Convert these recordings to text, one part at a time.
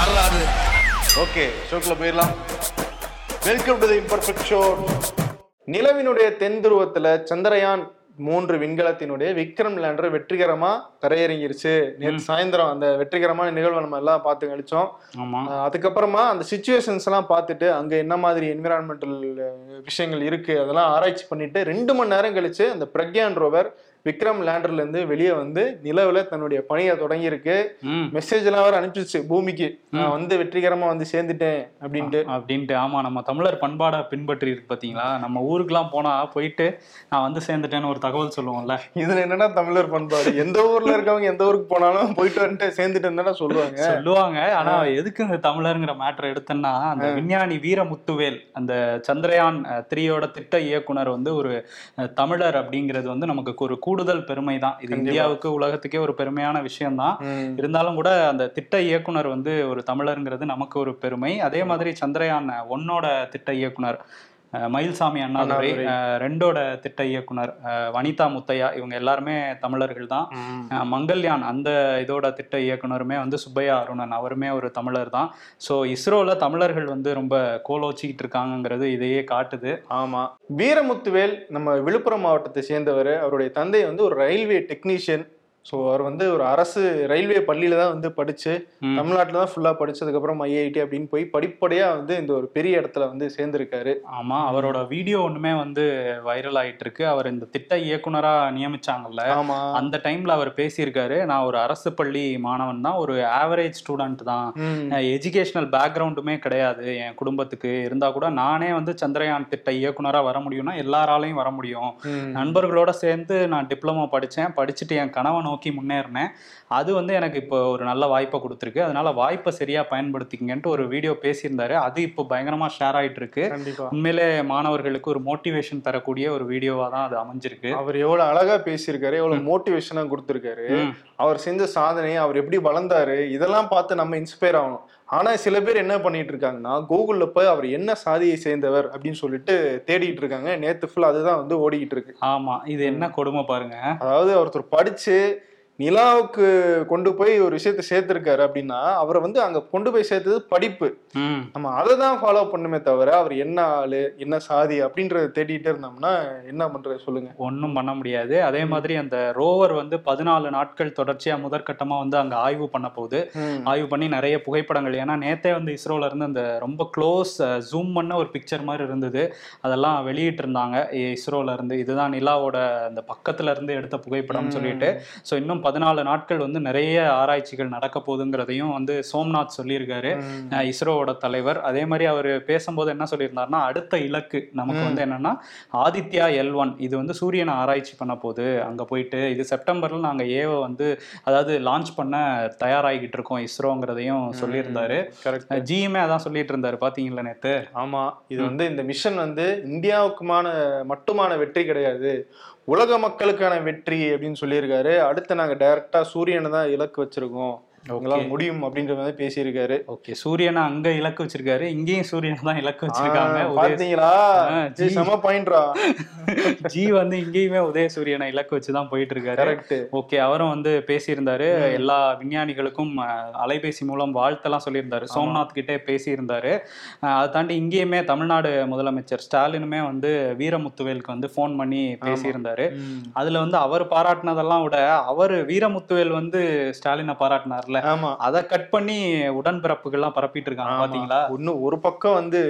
வரலாறு ஓகே ஷோக்குள்ள போயிடலாம். Welcome to the imperfect show நிலவினுடைய தென் துருவத்துல சந்திரயான் மூன்று விண்கலத்தினுடைய விக்ரம் லேண்டர் வெற்றிகரமா தரையிறங்கிருச்சு. நேற்று சாயந்தரம் அந்த வெற்றிகரமான நிகழ்வை நம்ம எல்லாம் பார்த்து கழிச்சோம். அதுக்கப்புறமா அந்த சுச்சுவேஷன்ஸ் எல்லாம் பார்த்துட்டு அங்க என்ன மாதிரி என்விரான்மெண்டல் விஷயங்கள் இருக்கு அதெல்லாம் ஆராய்ச்சி பண்ணிட்டு ரெண்டு மணி நேரம் கழிச்சு அந்த பிரக்யான் ரோவர் விக்ரம் லேண்டர்ல இருந்து வெளியே வந்து நிலவுல தன்னுடைய பணியை தொடங்கியிருக்கு. மெசேஜ் எல்லாம் வேற அனுப்பிச்சிச்சு பூமிக்கு. நான் வந்து வெற்றிகரமா வந்து சேர்ந்துட்டேன் அப்படின்ட்டு. அப்படின்ட்டு. ஆமா நம்ம தமிழர் பண்பாடை பின்பற்றி இருக்கு பாத்தீங்களா? நம்ம ஊருக்குலாம் போனா போயிட்டு நான் வந்து சேர்ந்துட்டேன்னு ஒரு தகவல் சொல்லுவோம்ல. இதுல என்னன்னா தமிழர் பண்பாடு? எந்த ஊர்ல இருக்கவங்க எந்த ஊருக்கு போனாலும் போயிட்டு வந்துட்டு சேர்ந்துட்டு தானே சொல்லுவாங்க. சொல்லுவாங்க. ஆனா எதுக்கு இந்த தமிழருங்கிற மேட்டர் எடுத்தேன்னா அந்த விஞ்ஞானி வீரமுத்துவேல் அந்த சந்திரயான் த்ரீயோட திட்ட இயக்குனர் வந்து ஒரு தமிழர் அப்படிங்கிறது வந்து நமக்கு ஒரு கூடுதல் பெருமை தான் இது இந்தியாவுக்கு உலகத்துக்கே ஒரு பெருமையான விஷயம்தான். ம். இருந்தாலும் கூட அந்த திட்ட இயக்குனர் வந்து ஒரு தமிழருங்கிறது நமக்கு ஒரு பெருமை. அதே மாதிரி சந்திரயான் ஒன்னோட திட்ட இயக்குனர் மயில்சாமி அண்ணாதுரை ரெண்டோட திட்ட இயக்குனர் வனிதா முத்தையா இவங்க எல்லாருமே தமிழர்கள் தான். அஹ், மங்கள்யான் அந்த இதோட திட்ட இயக்குனருமே வந்து சுப்பையா அருணன் அவருமே ஒரு தமிழர் தான். ஸோ இஸ்ரோல தமிழர்கள் வந்து ரொம்ப கோலோச்சிக்கிட்டு இருக்காங்கங்கிறது இதையே காட்டுது. ஆமா. வீரமுத்துவேல் நம்ம விழுப்புரம் மாவட்டத்தை சேர்ந்தவர். அவருடைய தந்தை வந்து ஒரு ரயில்வே டெக்னீஷியன். ஸோ அவர் வந்து ஒரு அரசு ரயில்வே பள்ளியில தான் வந்து படிச்சு. தமிழ்நாட்டில் தான் ஃபுல்லா படிச்சதுக்கப்புறம் ஐஐடி அப்படின்னு போய் படிப்படியா வந்து இந்த ஒரு பெரிய இடத்துல வந்து சேர்ந்திருக்காரு. ஆமா அவரோட வீடியோ ஒண்ணுமே வந்து வைரல் ஆயிட்டு இருக்கு அவர் இந்த திட்ட இயக்குனரா நியமிச்சாங்கல்ல. ஆமா. அந்த டைம்ல அவர் பேசியிருக்காரு நான் ஒரு அரசு பள்ளி மாணவன் தான் ஒரு ஆவரேஜ் ஸ்டூடெண்ட் தான். எஜுகேஷனல் பேக்ரவுண்டுமே கிடையாது. என் குடும்பத்துக்கு இருந்தா கூட நானே வந்து சந்திரயான் திட்ட இயக்குனரா வர முடியும்னா எல்லாராலையும் வர முடியும். நண்பர்களோட சேர்ந்து நான் டிப்ளமோ படித்தேன் படிச்சுட்டு என் கனவை நோக்கி முன்னேறினேன். அது வந்து எனக்கு இப்போ ஒரு நல்ல வாய்ப்பை கொடுத்துருக்கு. அதனால வாய்ப்பை சரியா பயன்படுத்திக்கங்கன்ட்டு ஒரு வீடியோ பேசியிருந்தாரு. அது இப்போ பயங்கரமா ஷேர் ஆயிட்டு இருக்கு உண்மையிலே மாணவர்களுக்கு ஒரு மோட்டிவேஷன் தரக்கூடிய ஒரு வீடியோவா தான் அது அமைஞ்சிருக்கு. அவர் எவ்வளவு அழகா பேசியிருக்காரு. எவ்வளவு மோட்டிவேஷனா கொடுத்திருக்காரு. அவர் செஞ்ச சாதனை அவர் எப்படி வளர்ந்தாரு? இதெல்லாம் பார்த்து நம்ம இன்ஸ்பயர் ஆகணும். ஆனா சில பேர் என்ன பண்ணிட்டு இருக்காங்கன்னா கூகுள்ல போய் அவர் என்ன சாதியை சேர்ந்தவர் அப்படின்னு சொல்லிட்டு தேடிட்டு இருக்காங்க. நேத்து ஃபுல்லா அதுதான் வந்து ஓடிக்கிட்டு இருக்கு. ஆமா இது என்ன கொடுமை பாருங்க. அதாவது ஒருத்தர் படிச்சு நிலாவுக்கு கொண்டு போய் ஒரு விஷயத்தை சேர்த்திருக்காரு அப்படின்னா அவரை வந்து அங்க கொண்டு போய் சேர்த்தது படிப்பு. நம்ம அதை தான் ஃபாலோ பண்ணுமே தவிர அவர் என்ன ஆளு என்ன சாதி அப்படின்றத தேடிட்டு இருந்தோம்னா என்ன பண்றது சொல்லுங்க. ஒன்றும் பண்ண முடியாது. அதே மாதிரி அந்த ரோவர் வந்து பதினாலு நாட்கள் தொடர்ச்சியா முதற்கட்டமா வந்து அங்க ஆய்வு பண்ண போகுது. ஆய்வு பண்ணி நிறைய புகைப்படங்கள். ஏன்னா நேத்தே வந்து இஸ்ரோல இருந்து அந்த ரொம்ப க்ளோஸ் ஜூம் பண்ண ஒரு பிக்சர் மாதிரி இருந்தது. அதெல்லாம் வெளியிட்டு இருந்தாங்க. இஸ்ரோல இருந்து. இதுதான் நிலாவோட அந்த பக்கத்துல இருந்து எடுத்த புகைப்படம் சொல்லிட்டு. ஸோ இன்னும் பதினாலு நாட்கள் வந்து நிறைய ஆராய்ச்சிகள் நடக்க போகுதுங்கிறதையும் வந்து சோம்நாத் சொல்லியிருக்காரு. இஸ்ரோவோட தலைவர். அதே மாதிரி அவர் பேசும்போது என்ன சொல்லியிருந்தாருன்னா அடுத்த இலக்கு நமக்கு வந்து என்னன்னா ஆதித்யா எல் ஒன். இது வந்து சூரியனை ஆராய்ச்சி பண்ண போகுது. அங்க போயிட்டு இது செப்டம்பர்ல நாங்க ஏவை வந்து அதாவது லான்ச் பண்ண தயாராகிட்டு இருக்கோம் இஸ்ரோங்கிறதையும் சொல்லியிருந்தாரு. ஜிஎம்ஏ அதான் சொல்லிட்டு இருந்தாரு பாத்தீங்களா நேத்து? ஆமா. இது வந்து இந்த மிஷன் வந்து இந்தியாவுக்குமான மட்டுமான வெற்றி கிடையாது. உலக மக்களுக்கான வெற்றி அப்படின்னு சொல்லியிருக்காரு. அடுத்து நாங்கள் டைரக்டாக சூரியனை தான் இலக்கு வச்சிருக்கோம். உங்களால முடியும் அப்படின்ற மாதிரி பேசியிருக்காரு. ஓகே. சூரியனை அங்க இலக்கு வச்சிருக்காரு. இங்கேயும் சூரியனை தான் இலக்கு வச்சிருக்காங்க. பாத்தீங்களா செம பாயிண்ட்ரா? ஜி வந்து இங்கேயுமே உதய சூரியனை இலக்கு வச்சுதான் போயிட்டு இருக்காரு கரெக்ட் ஓகே அவரும் வந்து பேசியிருந்தாரு. எல்லா விஞ்ஞானிகளுக்கும் அலைபேசி மூலம் வாழ்த்தெல்லாம் சொல்லியிருந்தாரு. சோம்நாத் கிட்டே பேசியிருந்தாரு. அதை தாண்டி இங்கேயுமே தமிழ்நாடு முதலமைச்சர் ஸ்டாலினுமே வந்து வீரமுத்துவேலுக்கு வந்து ஃபோன் பண்ணி பேசியிருந்தாரு. அதுல வந்து அவர் பாராட்டினதெல்லாம் விட அவர் வீரமுத்துவேல் வந்து ஸ்டாலினை பாராட்டினார்ல ஆமா. அதை கட் பண்ணி உடன்பிறப்புகள்லாம் பரப்பிட்டு இருக்காங்க. பாத்தீங்களா? இன்னும் ஒரு பக்கம் வந்து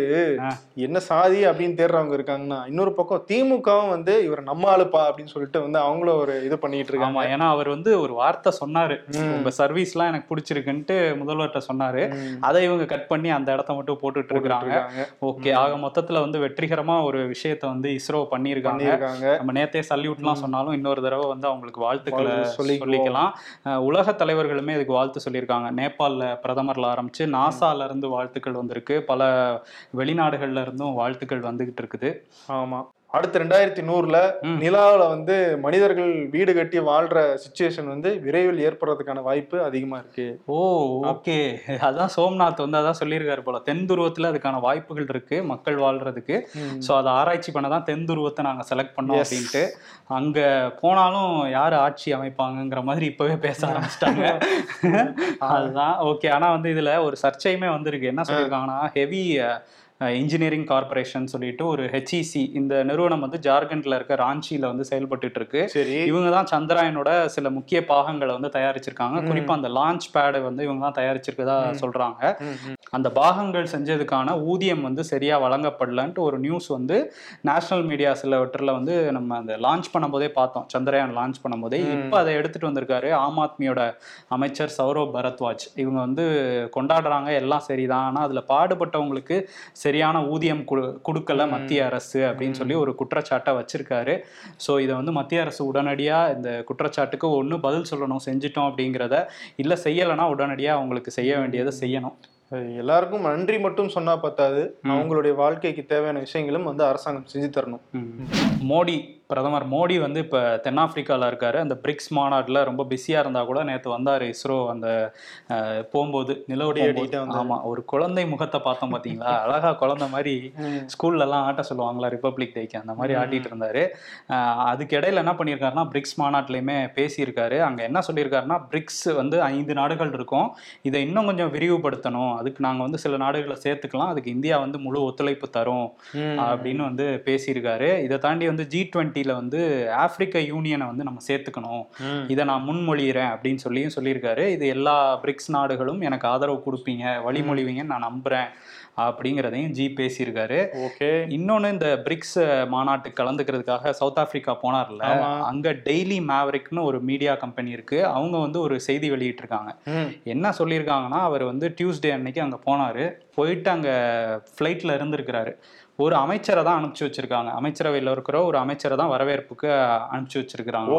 என்ன சாதி அப்படின்னு தேடுறவங்க இருக்காங்கன்னா இன்னொரு பக்கம் திமுகவும் வந்து இவர் நம்ம ஆளுப்பா அப்படின்னு சொல்லிட்டு வந்து அவங்களும் ஒரு இது பண்ணிட்டு இருக்காங்க. ஏன்னா அவர் வந்து ஒரு வார்த்தை சொன்னாரு. உங்க சர்வீஸ்லாம் எனக்கு பிடிச்சிருக்குன்ட்டு முதல்வர்கிட்ட சொன்னாரு. அதை இவங்க கட் பண்ணி அந்த இடத்த மட்டும் போட்டுட்டு இருக்காங்க. இருக்காங்க. ஓகே ஆக மொத்தத்துல வந்து வெற்றிகரமா ஒரு விஷயத்த வந்து இஸ்ரோ பண்ணியிருக்காங்க. நம்ம நேத்தே சல்யூட்லாம் சொன்னாலும் இன்னொரு தடவை வந்து அவங்களுக்கு வாழ்த்துக்களை வாழ்த்து சொல்லிக்குவோம். சொல்லிக்கலாம். உலக தலைவர்களுமே இதுக்கு வாழ்த்து சொல்லியிருக்காங்க. நேபாளில் பிரதமர்ல ஆரம்பித்து நாசால இருந்து வாழ்த்துக்கள் வந்திருக்கு. பல வெளிநாடுகள்ல இருந்தும் வாழ்த்துக்கள் வந்துகிட்டு இருக்குது. ஆமாம் அடுத்த ரெண்டாயிரத்தி நூறுல. நிலாவுல வந்து மனிதர்கள் வீடு கட்டி வாழ்ற சுச்சுவேஷன் வந்து விரைவில் ஏற்படுறதுக்கான வாய்ப்பு அதிகமா இருக்கு. Oh okay. அதான் சோம்நாத் வந்து அதான் சொல்லியிருக்காரு போல. தென் துருவத்துல அதுக்கான வாய்ப்புகள் இருக்கு மக்கள் வாழ்றதுக்கு. ஸோ அதை ஆராய்ச்சி பண்ண தான் தென் துருவத்தை நாங்கள் செலக்ட் பண்ணோம். அப்படின்ட்டு. அங்கே போனாலும் யார் ஆட்சி அமைப்பாங்கங்கிற மாதிரி இப்போவே பேச ஆரம்பிச்சிட்டாங்க. அதுதான் ஓகே. ஆனால் வந்து இதில் ஒரு சர்ச்சையுமே வந்திருக்கு. என்ன சொல்லியிருக்காங்கன்னா ஹெவி இன்ஜினியரிங் கார்பரேஷன் சொல்லிட்டு ஒரு ஹெச்இசி இந்த நிறுவனம் வந்து ஜார்க்கண்ட்ல இருக்க ராஞ்சியில வந்து செயல்பட்டுட்டு இருக்கு சரி. இவங்க தான் சந்திராயனோட சில முக்கிய பாகங்களை வந்து தயாரிச்சிருக்காங்க. குறிப்பா அந்த லான்ச் பேடு வந்து இவங்க தான் தயாரிச்சிருக்கதா. சொல்றாங்க. அந்த பாகங்கள் செஞ்சதுக்கான ஊதியம் வந்து சரியா வழங்கப்படலன்ட்டு ஒரு நியூஸ் வந்து நேஷனல் மீடியா சிலவற்றில் வந்து நம்ம அந்த லான்ச் பண்ணும்போதே பார்த்தோம். சந்திரயான் லான்ச் பண்ணும்போதே. இப்போ அதை எடுத்துட்டு வந்திருக்காரு ஆம் ஆத்மியோட அமைச்சர் சௌரவ் பரத்வாஜ். இவங்க வந்து கொண்டாடுறாங்க. எல்லாம் சரிதான். ஆனா அதுல பாடுபட்டவங்களுக்கு சரியான ஊதியம் கொடு- கொடுக்கல. மத்திய அரசு அப்படின்னு சொல்லி ஒரு குற்றச்சாட்டை வச்சிருக்காரு. ஸோ இதை வந்து மத்திய அரசு உடனடியா இந்த குற்றச்சாட்டுக்கு ஒண்ணு பதில் சொல்லணும் செஞ்சிட்டோம் அப்படிங்கிறத இல்ல செய்யலைன்னா உடனடியா அவங்களுக்கு செய்ய வேண்டியதை செய்யணும். எல்லாருக்கும் நன்றி மட்டும் சொன்னா பத்தாது. அவங்களுடைய வாழ்க்கைக்கு தேவையான விஷயங்களும் வந்து அரசாங்கம் செஞ்சு தரணும். மோடி பிரதமர் மோடி வந்து இப்போ தென்னாப்பிரிக்காவில் இருக்காரு. அந்த பிரிக்ஸ் மாநாட்டில் ரொம்ப பிஸியாக இருந்தால் கூட நேற்று வந்தார் இஸ்ரோ அந்த போகும்போது நிலவு கொடி போகும்போது. அடிக்கிட்டு வந்தாரு. ஆமா ஒரு குழந்தை முகத்தை பார்த்தோம் பார்த்தீங்களா அழகா குழந்தை மாதிரி ஸ்கூல்லலாம் ஆட்ட சொல்லுவாங்களா? ரிப்பப்ளிக் டேக்கு அந்த மாதிரி ம். ஆட்டிட்டு இருந்தாரு. அதுக்கு இடையில என்ன பண்ணியிருக்காருன்னா பிரிக்ஸ் மாநாட்டிலையுமே பேசியிருக்காரு. அங்கே என்ன சொல்லியிருக்காருன்னா பிரிக்ஸ் வந்து ஐந்து நாடுகள் இருக்கும். இதை இன்னும் கொஞ்சம் விரிவுபடுத்தணும். அதுக்கு நாங்கள் வந்து சில நாடுகளை சேர்த்துக்கலாம். அதுக்கு இந்தியா வந்து முழு ஒத்துழைப்பு தரும். அப்படின்னு வந்து பேசியிருக்காரு. இதை தாண்டி வந்து ஜி டுவெண்ட்டியில் வந்து ஆப்பிரிக்க யூனியனை வந்து நம்ம சேர்த்துக்கணும். இதை நான் முன்மொழிகிறேன் அப்படின்னு சொல்லியும் சொல்லியிருக்காரு. இது எல்லா பிரிக்ஸ் நாடுகளும் எனக்கு ஆதரவு கொடுப்பீங்க வழிமொழிவீங்கன்னு நான் நம்புறேன் அப்படிங்கிறதையும் ஜி பேசியிருக்காரு. ஓகே. இன்னொன்று இந்த பிரிக்ஸ் மாநாட்டுக்கு கலந்துக்கிறதுக்காக சவுத் ஆப்பிரிக்கா போனார்ல. அங்க டெய்லி மேவரிக்னு ஒரு மீடியா கம்பெனி இருக்கு. அவங்க வந்து ஒரு செய்தி வெளியிட்டிருக்காங்க. என்ன சொல்லியிருக்காங்கன்னா அவர் வந்து டியூஸ்டே அன்னைக்கு அங்கே போனார். போயிட்டு அங்கே ஃப்ளைட்டில் இருந்திருக்கிறாரு. ஒரு அமைச்சரை தான் அனுப்பிச்சு வச்சிருக்காங்க. அமைச்சரவையில் இருக்கிற ஒரு அமைச்சரை தான் வரவேற்புக்கு அனுப்பிச்சு வச்சிருக்கிறாங்க.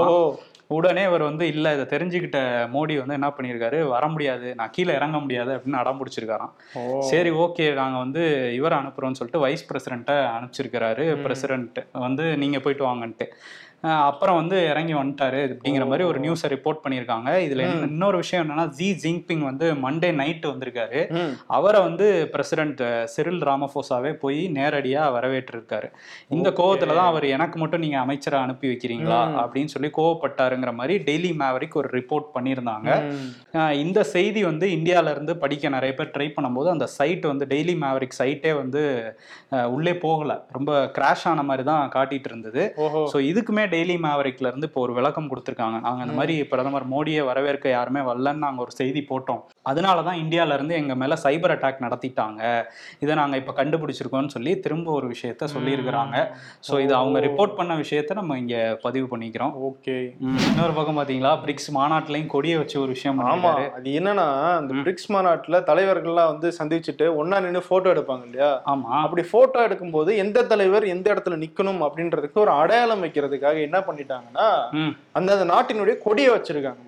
உடனே அவர் வந்து இல்லை இதை தெரிஞ்சுக்கிட்ட மோடி வந்து என்ன பண்ணியிருக்காரு? வர முடியாது. நான் கீழே இறங்க முடியாது. அப்படின்னு அடம் பிடிச்சிருக்காராம். ஓ. சரி ஓகே. நாங்கள் வந்து இவரை அனுப்புகிறோம்னு சொல்லிட்டு வைஸ் பிரசிடெண்ட்டை அனுப்பிச்சிருக்கிறாரு. பிரசிடென்ட் வந்து நீங்கள் போயிட்டு வாங்கன்ட்டு. அப்புறம் வந்து இறங்கி வந்துட்டாரு அப்படிங்கிற மாதிரி ஒரு. நியூஸை ரிப்போர்ட் பண்ணியிருக்காங்க இதில். இன்னொரு விஷயம் என்னன்னா ஜி ஜின்பிங் வந்து மண்டே நைட்டு வந்திருக்காரு. அவரை வந்து பிரசிடென்ட் சிரில் ராமபோசாவே போய் நேரடியாக வரவேற்றிருக்காரு இந்த. கோவத்துல தான் அவர் எனக்கு மட்டும் நீங்க அமைச்சரை அனுப்பி வைக்கிறீங்களா. அப்படின்னு சொல்லி கோவப்பட்டாருங்கிற மாதிரி டெய்லி மேவரிக் ஒரு ரிப்போர்ட் பண்ணியிருந்தாங்க இந்த செய்தி வந்து இந்தியால இருந்து படிக்க நிறைய பேர் ட்ரை பண்ணும்போது அந்த சைட் வந்து டெய்லி மேவரிக் சைட்டே வந்து உள்ளே போகல ரொம்ப கிராஷ் ஆன மாதிரி தான் காட்டிட்டு இருந்தது ஸோ இதுக்குமே டெய்லி மேவரிக்ல இருந்து இப்போ ஒரு விளக்கம் கொடுத்துருக்காங்க. நாங்கள் இந்த மாதிரி பிரதமர் மோடியை வரவேற்க யாருமே வரலன்னு நாங்கள் ஒரு செய்தி போட்டோம். அதனால தான் இந்தியால இருந்து எங்க மேல சைபர் அட்டாக் நடத்திட்டாங்க. இதை நாங்க இப்போ கண்டுபிடிச்சிருக்கோம்னு சொல்லி திரும்ப ஒரு விஷயத்த சொல்லியிருக்கிறாங்க. ஸோ இது அவங்க. ரிப்போர்ட் பண்ண விஷயத்த நம்ம இங்க பதிவு பண்ணிக்கிறோம். ஓகே. இன்னொரு பக்கம் பாத்தீங்களா? பிரிக்ஸ் மாநாட்டிலையும் கொடியை வச்சு ஒரு விஷயம் ஆமா. பண்ணிருக்காரு. அது என்னன்னா இந்த ம். பிரிக்ஸ் மாநாட்டுல தலைவர்கள்லாம் வந்து சந்திச்சுட்டு ஒண்ணா நின்னு போட்டோ எடுப்பாங்க இல்லையா? ஆமா. அப்படி போட்டோ எடுக்கும்போது எந்த தலைவர் எந்த இடத்துல நிக்கணும் அப்படின்றதுக்கு ஒரு அடையாளம் வைக்கிறதுக்காக என்ன பண்ணிட்டாங்கன்னா அந்த நாட்டினுடைய கொடியை வச்சிருக்காங்க.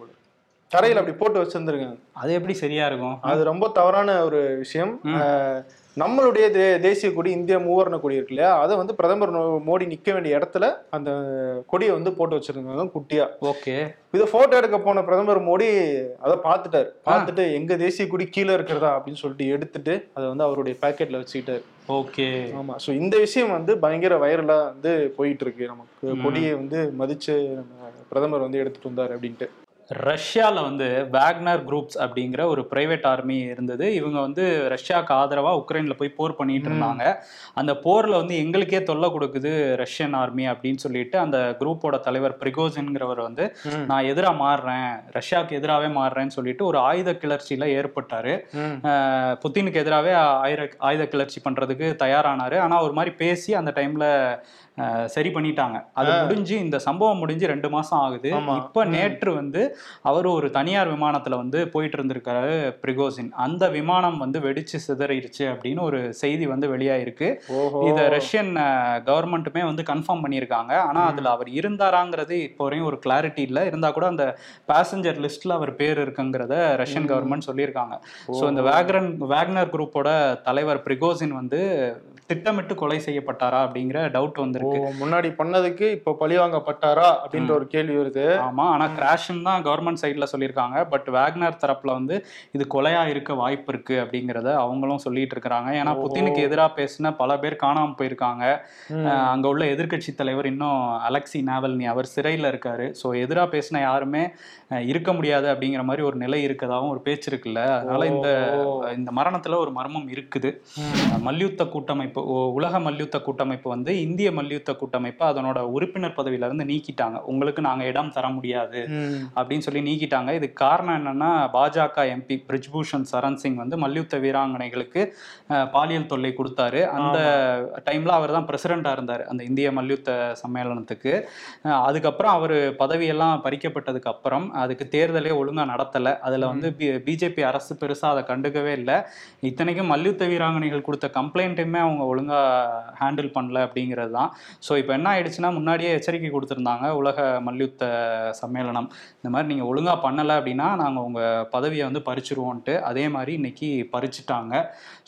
தரையில அப்படி போட்டு வச்சிருந்திருக்காங்க. அது எப்படி சரியா இருக்கும்? அது ரொம்ப தவறான ஒரு விஷயம். நம்மளுடைய தே தேசிய கொடி இந்திய மூவர்ண கொடி இருக்கு இல்லையா? அதை வந்து பிரதமர் மோடி நிக்க வேண்டிய இடத்துல அந்த கொடியை வந்து போட்டு வச்சிருக்காங்க குட்டியா. ஓகே. இதை போட்டோ எடுக்க போன பிரதமர் மோடி அதை பார்த்துட்டாரு. பார்த்துட்டு எங்க தேசிய கொடி கீழே இருக்கிறதா அப்படின்னு சொல்லிட்டு எடுத்துட்டு அதை வந்து அவருடைய பாக்கெட்ல வச்சுக்கிட்டாரு. ஓகே. ஆமா. சோ இந்த விஷயம் வந்து பயங்கர வைரலா வந்து போயிட்டு இருக்கு. நமக்கு. கொடியை வந்து மதிச்சு நம்ம பிரதமர் வந்து எடுத்துட்டு வந்தாரு அப்படின்ட்டு. ரஷ்யால வந்து வேக்னர் குரூப்ஸ் அப்படிங்கிற ஒரு பிரைவேட் ஆர்மி இருந்தது. இவங்க வந்து ரஷ்யாவுக்கு ஆதரவா உக்ரைன்ல போய் போர் பண்ணிட்டு. இருந்தாங்க. அந்த போர்ல வந்து எங்களுக்கே தொல்லை கொடுக்குது ரஷ்யன் ஆர்மி அப்படின்னு சொல்லிட்டு அந்த குரூப்போட தலைவர் பிரிகோஜின்ங்கிறவர் வந்து. நான் எதிராக மாறுறேன். ரஷ்யாவுக்கு எதிராகவே மாறுறேன்னு சொல்லிட்டு ஒரு ஆயுத கிளர்ச்சியில ஏற்பட்டாரு. புத்தினுக்கு எதிராகவே ஆயுத ஆயுத கிளர்ச்சி பண்றதுக்கு தயாரானாரு. ஆனா ஒரு மாதிரி பேசி அந்த டைம்ல சரி பண்ணிட்டாங்க. அது. முடிஞ்சு இந்த சம்பவம் முடிஞ்சு ரெண்டு மாசம் ஆகுது. இப்ப. நேற்று வந்து அவர் ஒரு தனியார் விமானத்துல வந்து போயிட்டு இருந்திருக்காரு பிரிகோசின். அந்த விமானம் வந்து வெடிச்சு சிதறிடுச்சு அப்படின்னு ஒரு செய்தி வந்து வெளியாயிருக்கு. இதை ரஷ்யன் கவர்மெண்ட்டுமே வந்து கன்ஃபார்ம் பண்ணியிருக்காங்க. ஆனா அதுல அவர் இருந்தாராங்கிறது இப்போ வரையும் ஒரு கிளாரிட்டி இல்லை. இருந்தா கூட அந்த பேசஞ்சர் லிஸ்ட்ல அவர் பேர் இருக்குங்கிறத ரஷ்யன் கவர்மெண்ட் சொல்லியிருக்காங்க. ஸோ இந்த வேக்ரன் வேக்னர் குரூப்போட தலைவர் பிரிகோசின் வந்து திட்டமிட்டு கொலை செய்யப்பட்டாரா அப்படிங்கிற டவுட் ஓ வந்திருக்கு முன்னாடி பண்ணதுக்கு இப்போ பழிவாங்கப்பட்டாரா அப்படின்ற ஒரு கேள்வி வருது. ஆமா ஆனா கிராஷ்னு தான் கவர்மெண்ட் சைட்ல சொல்லியிருக்காங்க. பட் வேக்னர் தரப்புல வந்து இது கொலையா இருக்க வாய்ப்பு இருக்கு அப்படிங்கறத அவங்களும் சொல்லிட்டு இருக்கிறாங்க. ஏன்னா புத்தினுக்கு எதிராக பேசின பல பேர் காணாம போயிருக்காங்க. அங்க உள்ள எதிர்க்கட்சி தலைவர் இன்னும் அலெக்சி நாவல்னி அவர் சிறையில இருக்காரு. ஸோ எதிராக பேசின யாருமே இருக்க முடியாது அப்படிங்கிற மாதிரி ஒரு நிலை இருக்கதாவும் ஒரு பேச்சு இருக்குல்ல. அதனால இந்த. இந்த மரணத்துல ஒரு மர்மம் இருக்குது. மல்யுத்த கூட்டமைப்பு உலக மல்யுத்த கூட்டமைப்பு வந்து இந்திய மல்யுத்த கூட்டமைப்பு அதனோட உறுப்பினர் பதவியில இருந்து நீக்கிட்டாங்க. உங்களுக்கு நாங்க இடம் தர முடியாது. அப்படின்னு சொல்லி நீக்கிட்டாங்க. இதுக்கு காரணம் என்னன்னா பாஜக எம்பி பிரிஜ்பூஷன் சரண் சிங் வந்து மல்யுத்த வீராங்கனைகளுக்கு பாலியல் தொல்லை கொடுத்தாரு. அந்த டைம்ல அவர் தான் பிரசிடண்டா இருந்தார் அந்த இந்திய மல்யுத்த சம்மேளனத்துக்கு. அதுக்கப்புறம் அவர் பதவியெல்லாம் பறிக்கப்பட்டதுக்கு அப்புறம் அதுக்கு தேர்தலே ஒழுங்கா நடத்தல. அதுல வந்து பிஜேபி அரசு பெருசா அதை கண்டுக்கவே இல்லை. இத்தனைக்கும் மல்யுத்த வீராங்கனைகள் கொடுத்த கம்ப்ளைண்ட்டுமே அவங்க ஒழுங்கா ஹேண்டில் பண்ணல அப்படிங்கிறது தான் ஸோ இப்போ என்ன ஆயிடுச்சுன்னா முன்னாடியே எச்சரிக்கை கொடுத்துருந்தாங்க உலக மல்யுத்த சம்மேளனம். இந்த மாதிரி நீங்கள் ஒழுங்காக பண்ணலை அப்படின்னா நாங்கள் உங்கள் பதவியை வந்து பறிச்சிருவோன்ட்டு அதே மாதிரி இன்னைக்கு பறிச்சுட்டாங்க.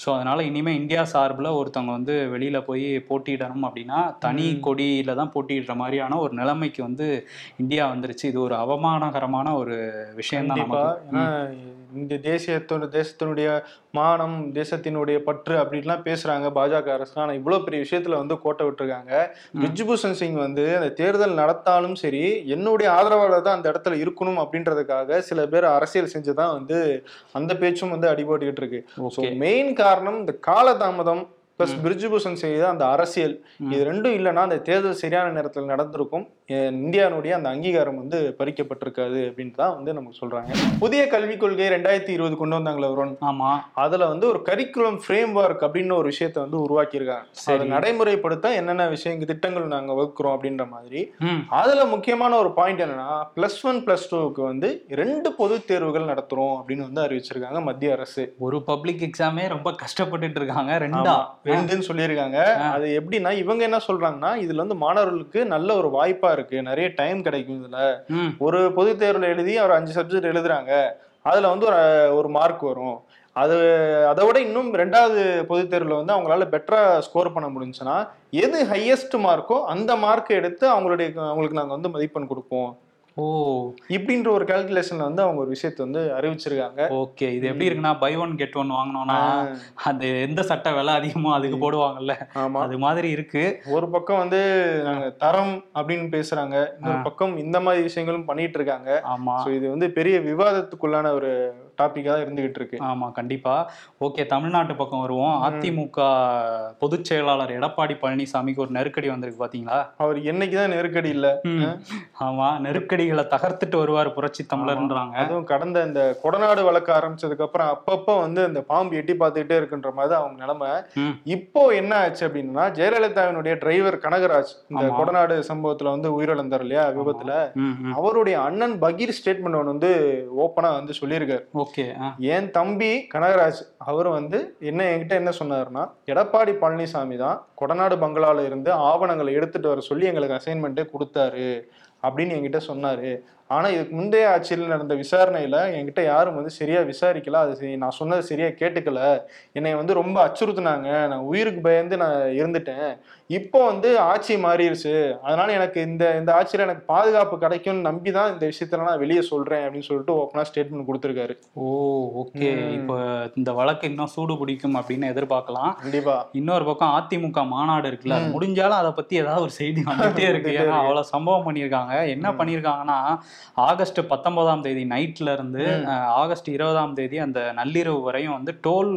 ஸோ அதனால் இனிமேல் இந்தியா சார்பில் ஒருத்தவங்க வந்து வெளியில் போய் போட்டியிடணும் அப்படின்னா தனி கொடியில் தான் போட்டியிடுற மாதிரியான ஒரு நிலைமைக்கு வந்து இந்தியா வந்துருச்சு. இது ஒரு அவமானகரமான ஒரு விஷயம் தான் இந்த தேசியத்தோட தேசத்தினுடைய மானம் தேசத்தினுடைய பற்று அப்படின்லாம் பேசுறாங்க பாஜக அரசு ஆனா இவ்வளவு பெரிய விஷயத்துல வந்து கோட்டை விட்டுருக்காங்க. பிரிஜ்பூஷன் சிங் வந்து அந்த தேர்தல் நடத்தாலும் சரி என்னுடைய ஆதரவாளர் தான் அந்த இடத்துல இருக்கணும் அப்படின்றதுக்காக சில பேர் அரசியல் செஞ்சுதான் வந்து அந்த பேச்சும் வந்து அடிபட்டுக்கிட்டு இருக்கு. மெயின் காரணம் இந்த காலதாமதம் பிளஸ் பிரிஜ்பூஷன் செய்த அந்த அரசியல். இது ரெண்டும் இல்லைன்னா அந்த தேர்தல் சரியான நேரத்தில் நடந்திருக்கும். அஹ் இந்தியானுடைய அந்த அங்கீகாரம் வந்து பறிக்கப்பட்டிருக்காது அப்படின்ட்டு தான் வந்து நமக்கு சொல்றாங்க. புதிய கல்விக் கொள்கை ரெண்டாயிரத்தி இருபது கொண்டு வந்தாங்களே வருண். ஆமாம் அதுல வந்து ஒரு கரிக்குலம் ஃப்ரேம் ஒர்க் அப்படின்னு ஒரு விஷயத்தை வந்து உருவாக்கியிருக்காங்க. அதை. நடைமுறைப்படுத்த என்னென்ன விஷயங்க திட்டங்கள் நாங்க வகுக்கிறோம் அப்படின்ற மாதிரி. அதுல முக்கியமான ஒரு பாயிண்ட் என்னன்னா பிளஸ் ஒன் பிளஸ் டூக்கு வந்து ரெண்டு பொது தேர்வுகள் நடத்துறோம் அப்படின்னு வந்து அறிவிச்சிருக்காங்க மத்திய அரசு. ஒரு பப்ளிக் எக்ஸாமே ரொம்ப கஷ்டப்பட்டுட்டு இருக்காங்க ரெண்டா? ரெண்டுன்னு சொல்லியிருக்காங்க. அது எப்படின்னா இவங்க என்ன சொல்றாங்கன்னா இதுல வந்து மாணவர்களுக்கு நல்ல ஒரு வாய்ப்பா இருக்கு. நிறைய டைம் கிடைக்கும் இதுல. ஒரு பொது தேர்வுல எழுதி ஒரு அஞ்சு சப்ஜெக்ட் எழுதுறாங்க. அதுல வந்து ஒரு ஒரு மார்க் வரும். அது அதை விட இன்னும் ரெண்டாவது பொதுத் தேர்வுல வந்து அவங்களால பெட்டரா ஸ்கோர் பண்ண முடிஞ்சுன்னா எது ஹையஸ்ட் மார்க்கோ அந்த மார்க் எடுத்து அவங்களுடைய அவங்களுக்கு நாங்க வந்து மதிப்பெண் கொடுப்போம். ஓ. இப்படின்ற ஒரு கால்குலேஷன்ல வந்து அவங்க ஒரு விஷயத்தை வந்து அறிவிச்சிருக்காங்க. ஓகே இது எப்படி இருக்குன்னா பை ஒன் கெட் ஒன் வாங்கினோம்னா அது எந்த சட்டை விலை அதிகமோ அதுக்கு போடுவாங்கல்ல. ஆமா. அது மாதிரி இருக்கு. ஒரு பக்கம் வந்து நாங்க தரம் அப்படின்னு பேசுறாங்க இன்னொரு பக்கம் இந்த மாதிரி விஷயங்களும் பண்ணிட்டு இருக்காங்க. ஆமா. இது வந்து பெரிய விவாதத்துக்குள்ளான ஒரு டாபிக்கா தான் இருந்துகிட்டு இருக்கு. ஆமா கண்டிப்பா. ஓகே தமிழ்நாட்டு பக்கம் வருவோம். அதிமுக பொதுச் செயலாளர் எடப்பாடி பழனிசாமிக்கு ஒரு நெருக்கடி வந்திருக்கு பாத்தீங்களா? அவர் என்னைக்குதான் நெருக்கடி இல்ல. ஆமா நெருக்கடிகளை தகர்த்துட்டு வருவார் புரட்சி தமிழர்ன்றாங்க. அதுவும் கடந்த இந்த கொடநாடு வழக்கு ஆரம்பிச்சதுக்கு அப்புறம் அப்பப்ப வந்து இந்த பாம்பு எட்டி பார்த்துக்கிட்டே இருக்குன்ற மாதிரி தான் அவங்க நிலைமை. இப்போ என்ன ஆச்சு அப்படின்னா ஜெயலலிதாவினுடைய டிரைவர் கனகராஜ் இந்த. கொடநாடு சம்பவத்துல வந்து உயிரிழந்தார் இல்லையா விபத்துல. அவருடைய அண்ணன் பகீர் ஸ்டேட்மெண்ட் ஒன்று வந்து ஓப்பனா வந்து சொல்லியிருக்காரு. ஓகே என் தம்பி கனகராஜ் அவர் வந்து என்ன என்கிட்ட என்ன சொன்னாருன்னா எடப்பாடி பழனிசாமி தான் கொடநாடு பங்களால இருந்து ஆவணங்களை எடுத்துட்டு வர சொல்லி எங்களுக்கு அசைன்மெண்ட்டே கொடுத்தாரு அப்படின்னு என்கிட்ட சொன்னாரு. ஆனா இதுக்கு முந்தைய ஆட்சியில் நடந்த விசாரணையில என்கிட்ட யாரும் வந்து சரியா விசாரிக்கல. அது நான் சொன்னது சரியா கேட்டுக்கல. என்னை வந்து ரொம்ப அச்சுறுத்துனாங்க. நான் உயிருக்கு பயந்து நான் இருந்துட்டேன். இப்போ வந்து ஆட்சி மாறிடுச்சு அதனால எனக்கு இந்த இந்த ஆட்சியில எனக்கு பாதுகாப்பு கிடைக்கும்னு நம்பி தான் இந்த விஷயத்துல நான் வெளியே சொல்றேன் அப்படின்னு சொல்லிட்டு ஓப்பனா ஸ்டேட்மெண்ட் கொடுத்துருக்காரு. Oh okay. இப்போ இந்த வழக்கு இன்னும் சூடு பிடிக்கும் அப்படின்னு எதிர்பார்க்கலாம். கண்டிப்பா. இன்னொரு பக்கம் அதிமுக மாநாடு இருக்குல்ல முடிஞ்சாலும் அதை பத்தி ஏதாவது ஒரு செய்தி வந்துட்டே இருக்கு. ஏன்னா அவ்வளவு சம்பவம் பண்ணியிருக்காங்க. என்ன பண்ணியிருக்காங்கன்னா ஆகஸ்ட் பத்தொன்பதாம் தேதி நைட்ல இருந்து ஆகஸ்ட் இருபதாம் தேதி அந்த நள்ளிரவு வரையும் வந்து டோல்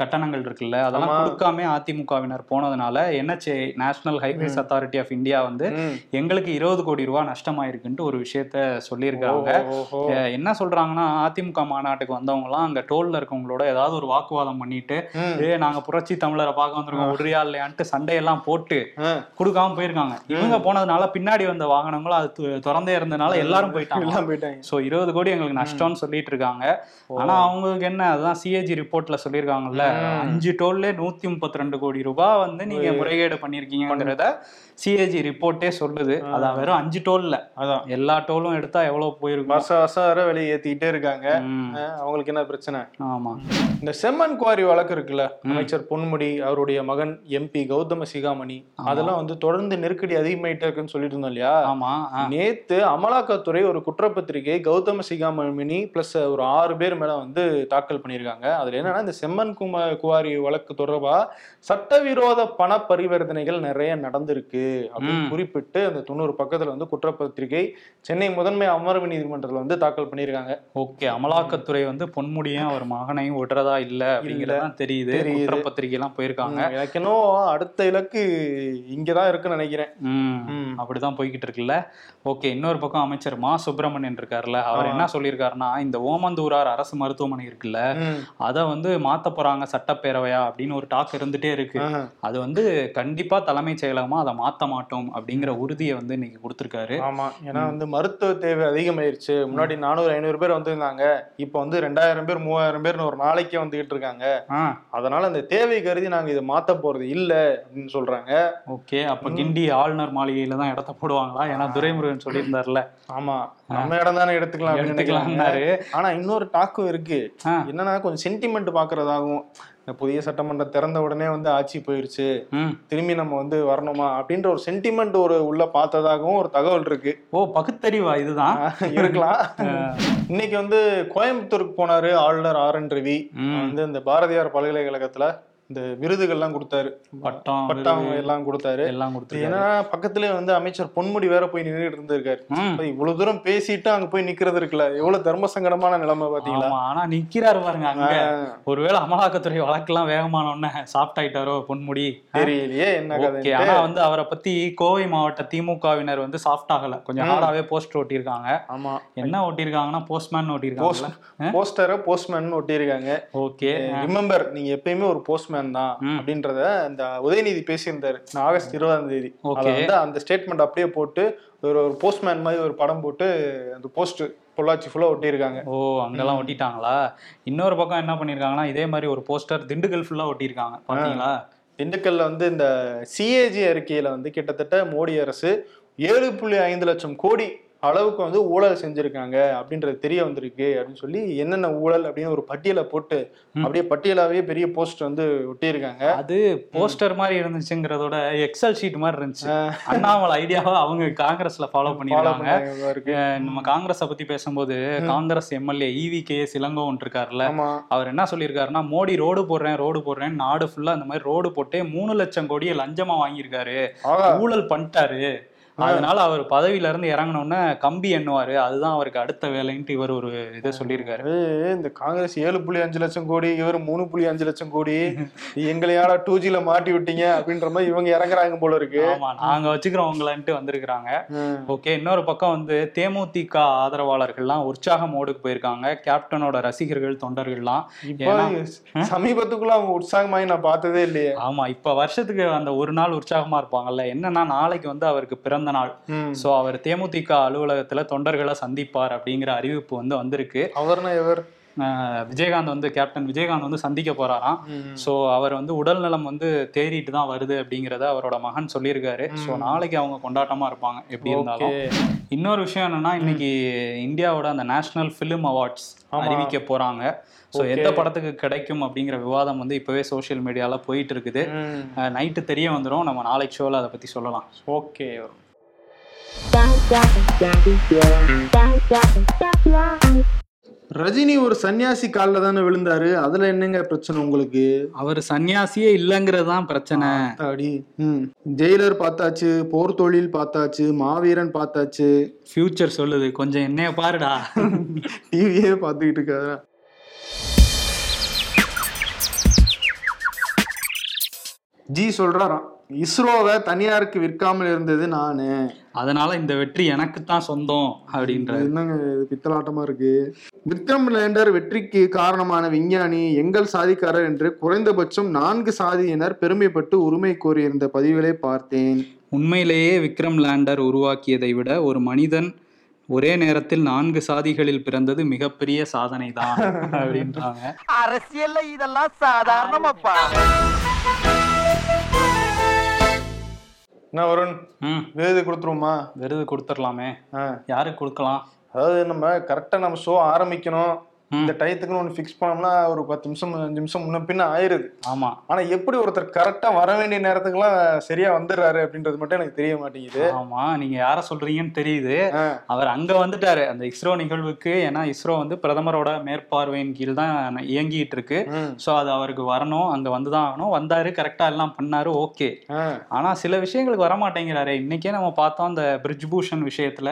கட்டணங்கள் இருக்குல்ல அதெல்லாம். கொடுக்காம அதிமுகவினர் போனதுனால NHA national highways authority of India வந்து. எங்களுக்கு இருபது கோடி ரூபாய் நஷ்டமாயிருக்குன்ட்டு ஒரு விஷயத்த சொல்லியிருக்காங்க என்ன சொல்றாங்கன்னா அதிமுக மாநாட்டுக்கு வந்தவங்கலாம் அங்க டோல்ல இருக்கவங்களோட ஏதாவது ஒரு வாக்குவாதம் பண்ணிட்டு. ஏ நாங்க புரட்சி தமிழரை பார்க்க வந்திருக்கோம் விடுறியா இல்லையான்ட்டு சண்டையெல்லாம் போட்டு. கொடுக்காம போயிருக்காங்க இவங்க போனதுனால பின்னாடி வந்த வாகனங்களும் அது திறந்தே இருந்தனால எல்லாரும் போயிட்டாங்க. எல்லாம் போயிட்டாங்க. ஸோ இருபது கோடி எங்களுக்கு நஷ்டம்னு சொல்லிட்டு இருக்காங்க ஆனா அவங்களுக்கு என்ன அதுதான் சிஏஜி ரிப்போர்ட்ல சொல்லியிருக்காங்கல்ல. அஞ்சு டோல்ல நூத்தி முப்பத்தி ரெண்டு கோடி ரூபாய் வந்து நீங்க முறைகேடு பண்ணிருக்கீங்கிறத சிஏஜி ரிப்போர்ட்டே சொல்லுது. அதான் வெறும் அஞ்சு டோல்ல அதான். எல்லா டோலும் எடுத்தா எவ்வளவு போயிருக்கும்? வருஷம் வருஷம் வர வெளியே ஏத்திக்கிட்டே இருக்காங்க. அவங்களுக்கு என்ன பிரச்சனை? ஆமா. இந்த செம்மன் குவாரி வழக்கு இருக்குல்ல அமைச்சர் பொன்முடி அவருடைய மகன் எம்பி கௌதம சிகாமணி. அதெல்லாம் வந்து தொடர்ந்து நெருக்கடி அதிகமாயிட்டே இருக்குன்னு சொல்லிட்டு இருந்தோம் இல்லையா? ஆமா நேத்து அமலாக்கத்துறை ஒரு குற்றப்பத்திரிகை கௌதம சிகாமணி பிளஸ் ஒரு ஆறு பேர் மேல வந்து தாக்கல் பண்ணியிருக்காங்க. அதுல என்னன்னா இந்த செம்மன் கும குவாரி வழக்கு தொடர்பா சட்டவிரோத பண பரிவர்த்தனைகள் நிறைய நடந்திருக்கு. அப்படின்னு. குறிப்பிட்டு அந்த தொண்ணூறு பக்கத்துல வந்து குற்றப்பத்திரிகை சென்னை முதன்மை அமர்வு நீதிமன்றத்துல வந்து தாக்கல் பண்ணியிருக்காங்க ஓகே அமலாக்கத்துறை வந்து பொன்முடியும் அவர் மகனையும் விடுறதா இல்ல அப்படிங்கறதான் தெரியுது தெரியுது. குற்றப்பத்திரிகை எல்லாம் போயிருக்காங்க எனக்கு இன்னும் அடுத்த இலக்கு இங்கதான் இருக்குன்னு நினைக்கிறேன். அப்படிதான் போய்கிட்டு இருக்குல்ல ஓகே இன்னொரு பக்கம் அமைச்சர் மா சுப்பிரமணியன் இருக்காருல்ல அவர். என்ன சொல்லியிருக்காருன்னா இந்த ஓமந்தூரார் அரசு மருத்துவமனை இருக்குல்ல. அதை வந்து மாத்த போறாங்க சட்டப்பேரவையா அப்படின்னு ஒரு டாக் இருந்துட்டே இருக்கு. அது வந்து கண்டிப்பா தலைமைச் செயலகமா அதை மாத்த மாட்டோம் அப்படிங்கிற உறுதியை வந்து இன்னைக்கு கொடுத்திருக்காரு. ஆமா. ஏன்னா வந்து மருத்துவ தேவை அதிகமாயிருச்சு. முன்னாடி நானூறு ஐநூறு பேர் வந்திருந்தாங்க. இப்போ வந்து ரெண்டாயிரம் பேர் மூவாயிரம் பேர்னு ஒரு நாளைக்கே வந்துகிட்டு இருக்காங்க. அதனால அந்த தேவை கருதி நாங்க இதை மாத்த போறது இல்ல அப்படின்னு சொல்றாங்க. ஓகே. அப்ப கிண்டி ஆளுநர் மாளிகையில தான் இடத்த போடுவாங்களா? ஏன்னா துரைமுருகன் சொல்லியிருந்தாருல. ஆமா. நம்ம இடம் தானே எடுத்துக்கலாம். எடுத்துக்கலாம்னாரு. ஆனா இன்னொரு டாக்கும் இருக்கு. என்னன்னா கொஞ்சம் சென்டிமெண்ட் பாக்குறதாகும் இந்த புதிய சட்டமன்றம் திறந்த உடனே வந்து ஆட்சி போயிருச்சு. திரும்பி நம்ம வந்து வரணுமா? அப்படின்ற ஒரு சென்டிமெண்ட் ஒரு உள்ள பார்த்ததாகவும் ஒரு தகவல் இருக்கு. ஓ பகுத்தறிவா இதுதான்? இருக்கலாம். இன்னைக்கு வந்து கோயம்புத்தூருக்கு போனாரு ஆளுநர் ஆர் என் ரவி. வந்து இந்த பாரதியார் பல்கலைக்கழகத்துல இந்த விருதுகள்லாம் கொடுத்தாரு. பட்டம் பட்டம் எல்லாம் கொடுத்தாரு. எல்லாம் இது கொடுத்துருக்காரு. ஏன்னா பக்கத்துலயே வந்து அமைச்சர் பொன்முடி வேற போய் நின்றுட்டு இருந்திருக்காரு. இவ்வளவு தூரம் பேசிட்டு அங்க போய் நிக்கிறது இருக்குல்ல. எவ்வளவு தர்ம சங்கடமான நிலைமை பாத்தீங்களா? ஆனா நிக்கிறாரு பாருங்க அங்க. ஒருவேளை அமலாக்கத்துறை வழக்கெல்லாம் வேகமான உடனே சாஃப்ட் ஆயிட்டாரோ பொன்முடி தெரியலையே என்ன கதை ஆனா வந்து அவரை பத்தி கோவை மாவட்ட திமுகவினர் வந்து சாஃப்ட் ஆகல. கொஞ்சம் ஹார்டாவே போஸ்ட் ஒட்டியிருக்காங்க. ஆமா. என்ன ஒட்டியிருக்காங்கன்னா போஸ்ட்மேன் ஒட்டியிருக்காங்கல்ல? போஸ்டரை போஸ்ட்மேன் ஒட்டியிருக்காங்க. ஓகே ரிமெம்பர் நீங்க எப்பயுமே ஒரு போஸ்ட்மேன் தான் ம். அப்படின்றத இந்த உதயநிதி பேசியிருந்தாரு. ஆகஸ்ட் இருபதாம் தேதி. வந்து அந்த ஸ்டேட்மெண்ட் அப்படியே போட்டு ஒரு ஒரு போஸ்ட்மேன் மாதிரி ஒரு படம் போட்டு அந்த போஸ்ட் பொள்ளாச்சி ஃபுல்லா ஒட்டியிருக்காங்க. ஓ அங்கெல்லாம் ஒட்டிட்டாங்களா? இன்னொரு பக்கம் என்ன பண்ணிருக்காங்கன்னா இதே மாதிரி ஒரு போஸ்டர் திண்டுக்கல் ஃபுல்லா ஒட்டியிருக்காங்க. பாத்தீங்களா? திண்டுக்கல்ல வந்து இந்த சிஏஜி அறிக்கையில வந்து கிட்டத்தட்ட மோடி அரசு ஏழு புள்ளி ஐந்து லட்சம் கோடி அளவுக்கு வந்து ஊழல் செஞ்சிருக்காங்க அப்படின்றது தெரிய வந்திருக்கு அப்படின்னு சொல்லி என்னென்ன ஊழல் அப்படின்னு ஒரு பட்டியலை போட்டு அப்படியே பட்டியலாவே பெரிய போஸ்ட் வந்து ஒட்டியிருக்காங்க. அது போஸ்டர் மாதிரி இருந்துச்சுங்கிறதோட எக்ஸல் ஷீட் மாதிரி இருந்துச்சு. அண்ணாமலை ஐடியாவை அவங்க காங்கிரஸ்ல ஃபாலோ அஹ் நம்ம காங்கிரஸை பத்தி பேசும்போது Congress MLA E V K S Elangovan இருக்காருல்ல அவர் என்ன சொல்லியிருக்காருன்னா மோடி ரோடு போடுறேன் ரோடு போடுறேன் நாடு ஃபுல்லா இந்த மாதிரி ரோடு போட்டே மூணு லட்சம் கோடியை லஞ்சமா வாங்கியிருக்காரு. ஊழல் பண்ணிட்டாரு. அதனால அவர் பதவியில இருந்து இறங்கினோடனே கம்பி எண்ணுவாரு. அதுதான் அவருக்கு அடுத்த வேலைன்ட்டு இவர் ஒரு இதை சொல்லியிருக்காரு. இந்த காங்கிரஸ் ஏழு புள்ளி அஞ்சு லட்சம் கோடி இவர் மூணு புள்ளி அஞ்சு லட்சம் கோடி எங்களையாடா டூ ஜில மாட்டி விட்டீங்க அப்படின்ற மாதிரி இவங்க இறங்குறாங்க போல இருக்கு. ஆமா நாங்க வச்சுக்கிறோங்களன்ட்டு வந்திருக்கிறாங்க. ஓகே இன்னொரு பக்கம் வந்து தேமுதிக ஆதரவாளர்கள்லாம் உற்சாக மோடுக்கு போயிருக்காங்க. கேப்டனோட ரசிகர்கள் தொண்டர்கள்லாம். சமீபத்துக்குள்ள அவங்க உற்சாகமாயி நான் பார்த்ததே இல்லையே. ஆமா இப்ப வருஷத்துக்கு அந்த ஒரு நாள் உற்சாகமா இருப்பாங்கல்ல. என்னன்னா நாளைக்கு வந்து அவருக்கு பிறந்த நாள். ம். சோ அவர் தேமுதிக அலுவலகத்துல தொண்டர்களை சந்திப்பார் அப்படிங்கிற அறிவிப்பு வந்து வந்திருக்கு. அவர்னா எவர் விஜயகாந்த் வந்து கேப்டன். விஜயகாந்த் வந்து சந்திக்க போறாராம். சோ அவர் வந்து உடல் நலம் வந்து தேறிட்டு தான் வருது அப்படிங்கறத அவரோட மகன் சொல்லியிருக்காரு. சோ நாளைக்கு அவங்க கொண்டாட்டமா இருப்பாங்க எப்படி இருந்தாலும். இன்னொரு விஷயம் என்னன்னா இன்னைக்கு இந்தியாவோட அந்த நேஷனல் ஃபிலிம் அவார்ட்ஸ் அறிவிக்க போறாங்க. ஸோ எந்த படத்துக்கு கிடைக்கும் அப்படிங்கிற விவாதம் வந்து இப்பவே சோஷியல் மீடியால போயிட்டு இருக்குது. நைட்டு தெரிய வந்துடும் நம்ம நாளைக்கு ஷோல அதை பத்தி சொல்லலாம். ஓகே. ரஜினி ஒரு சன்னியாசி காலில் தானே விழுந்தாரு? அதுல என்னங்க பிரச்சனை உங்களுக்கு? அவர் சன்னியாசியே இல்லைங்கிறது தான் பிரச்சனை. அடி ம். ஜெயிலர் பார்த்தாச்சு போர் தொழில் பார்த்தாச்சு மாவீரன் பார்த்தாச்சு. ஃபியூச்சர் சொல்லுது. கொஞ்சம் என்னைய பாருடா. டிவியே பார்த்துக்கிட்டு இருக்காரு? ஜி சொல்றாராம். இஸ்ரோவை தனியாருக்கு விற்காமல் இருந்தது நானு. அதனால இந்த வெற்றி எனக்கு தான் சொந்தம் அப்படின்றது என்னங்க இது? பித்தலாட்டமா இருக்கு? விக்ரம் லேண்டர் வெற்றிக்கு காரணமான விஞ்ஞானி எங்கள் சாதிக்காரர் என்று குறைந்தபட்சம் நான்கு சாதியினர் பெருமைப்பட்டு உரிமை கோரியிருந்த பதிவுகளை பார்த்தேன். உண்மையிலேயே விக்ரம் லேண்டர் உருவாக்கியதை விட ஒரு மனிதன் ஒரே நேரத்தில் நான்கு சாதிகளில் பிறந்தது மிகப்பெரிய சாதனை தான் அப்படின்றாங்க. அரசியல்ல இதெல்லாம் சாதாரணமாப்பா. என்ன வருண்? ம். விருது கொடுத்துருவோமா? விருது கொடுத்துடலாமே. ஆ. யாருக்கு கொடுக்கலாம்? அதாவது நம்ம கரெக்டா நம்ம ஷோ ஆரம்பிக்கணும். இந்த டயத்துக்குன்னு ஒன்று ஃபிக்ஸ் பண்ணோம்னா ஒரு பத்து நிமிஷம் அஞ்சு நிமிஷம் முன்ன பின்ன ஆயிருது. ஆமா. ஆனா எப்படி ஒருத்தர் கரெக்டா வர வேண்டிய நேரத்துக்குலாம் சரியா வந்துடுறாரு அப்படின்றது மட்டும் எனக்கு தெரிய மாட்டேங்குது. ஆமா நீங்க யார சொல்றீங்கன்னு தெரியுது. அவர் அங்க வந்துட்டாரு. அந்த இஸ்ரோ நிகழ்வுக்கு ஏன்னா இஸ்ரோ வந்து பிரதமரோட மேற்பார்வையின் கீழ் தான் இயங்கிட்டு இருக்கு. ஸோ அது அவருக்கு வரணும் அங்க வந்துதான் ஆகணும். வந்தாரு கரெக்டா எல்லாம் பண்ணாரு ஓகே ஆனா சில விஷயங்களுக்கு வர மாட்டேங்கிறாரு இன்னைக்கே நம்ம பார்த்தோம் அந்த பிரிட்ஜ் பூஷன் விஷயத்துல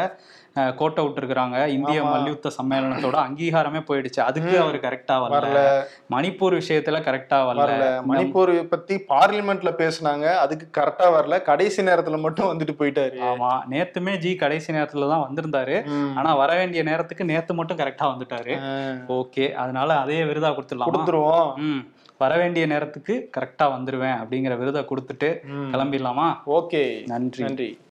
கோட்டை விட்டுருக்காங்க இந்திய. மல்யுத்த சம்மேளனத்தோட அங்கீகாரமே போயிடுச்சு. அதுக்கு. அவர் கரெக்டா வரல. மணிப்பூர் விஷயத்துல கரெக்டா வரல. மணிப்பூர் பத்தி பார்லிமெண்ட்ல பேசுனாங்க. அதுக்கு கரெக்டா வரல. கடைசி நேரத்துல மட்டும் வந்துட்டு போயிட்டாரு. ஆமா. நேத்துமே ஜி கடைசி நேரத்துல தான் வந்திருந்தாரு. ஆனா வர வேண்டிய நேரத்துக்கு நேத்து மட்டும் கரெக்டா வந்துட்டாரு. ஓகே. அதனால அதே விருதா கொடுத்துடலாம்? கொடுத்துருவோம். வர வேண்டிய நேரத்துக்கு கரெக்டா வந்துருவேன் அப்படிங்கிற விருதை கொடுத்துட்டு. கிளம்பிடலாமா? ஓகே. நன்றி. நன்றி.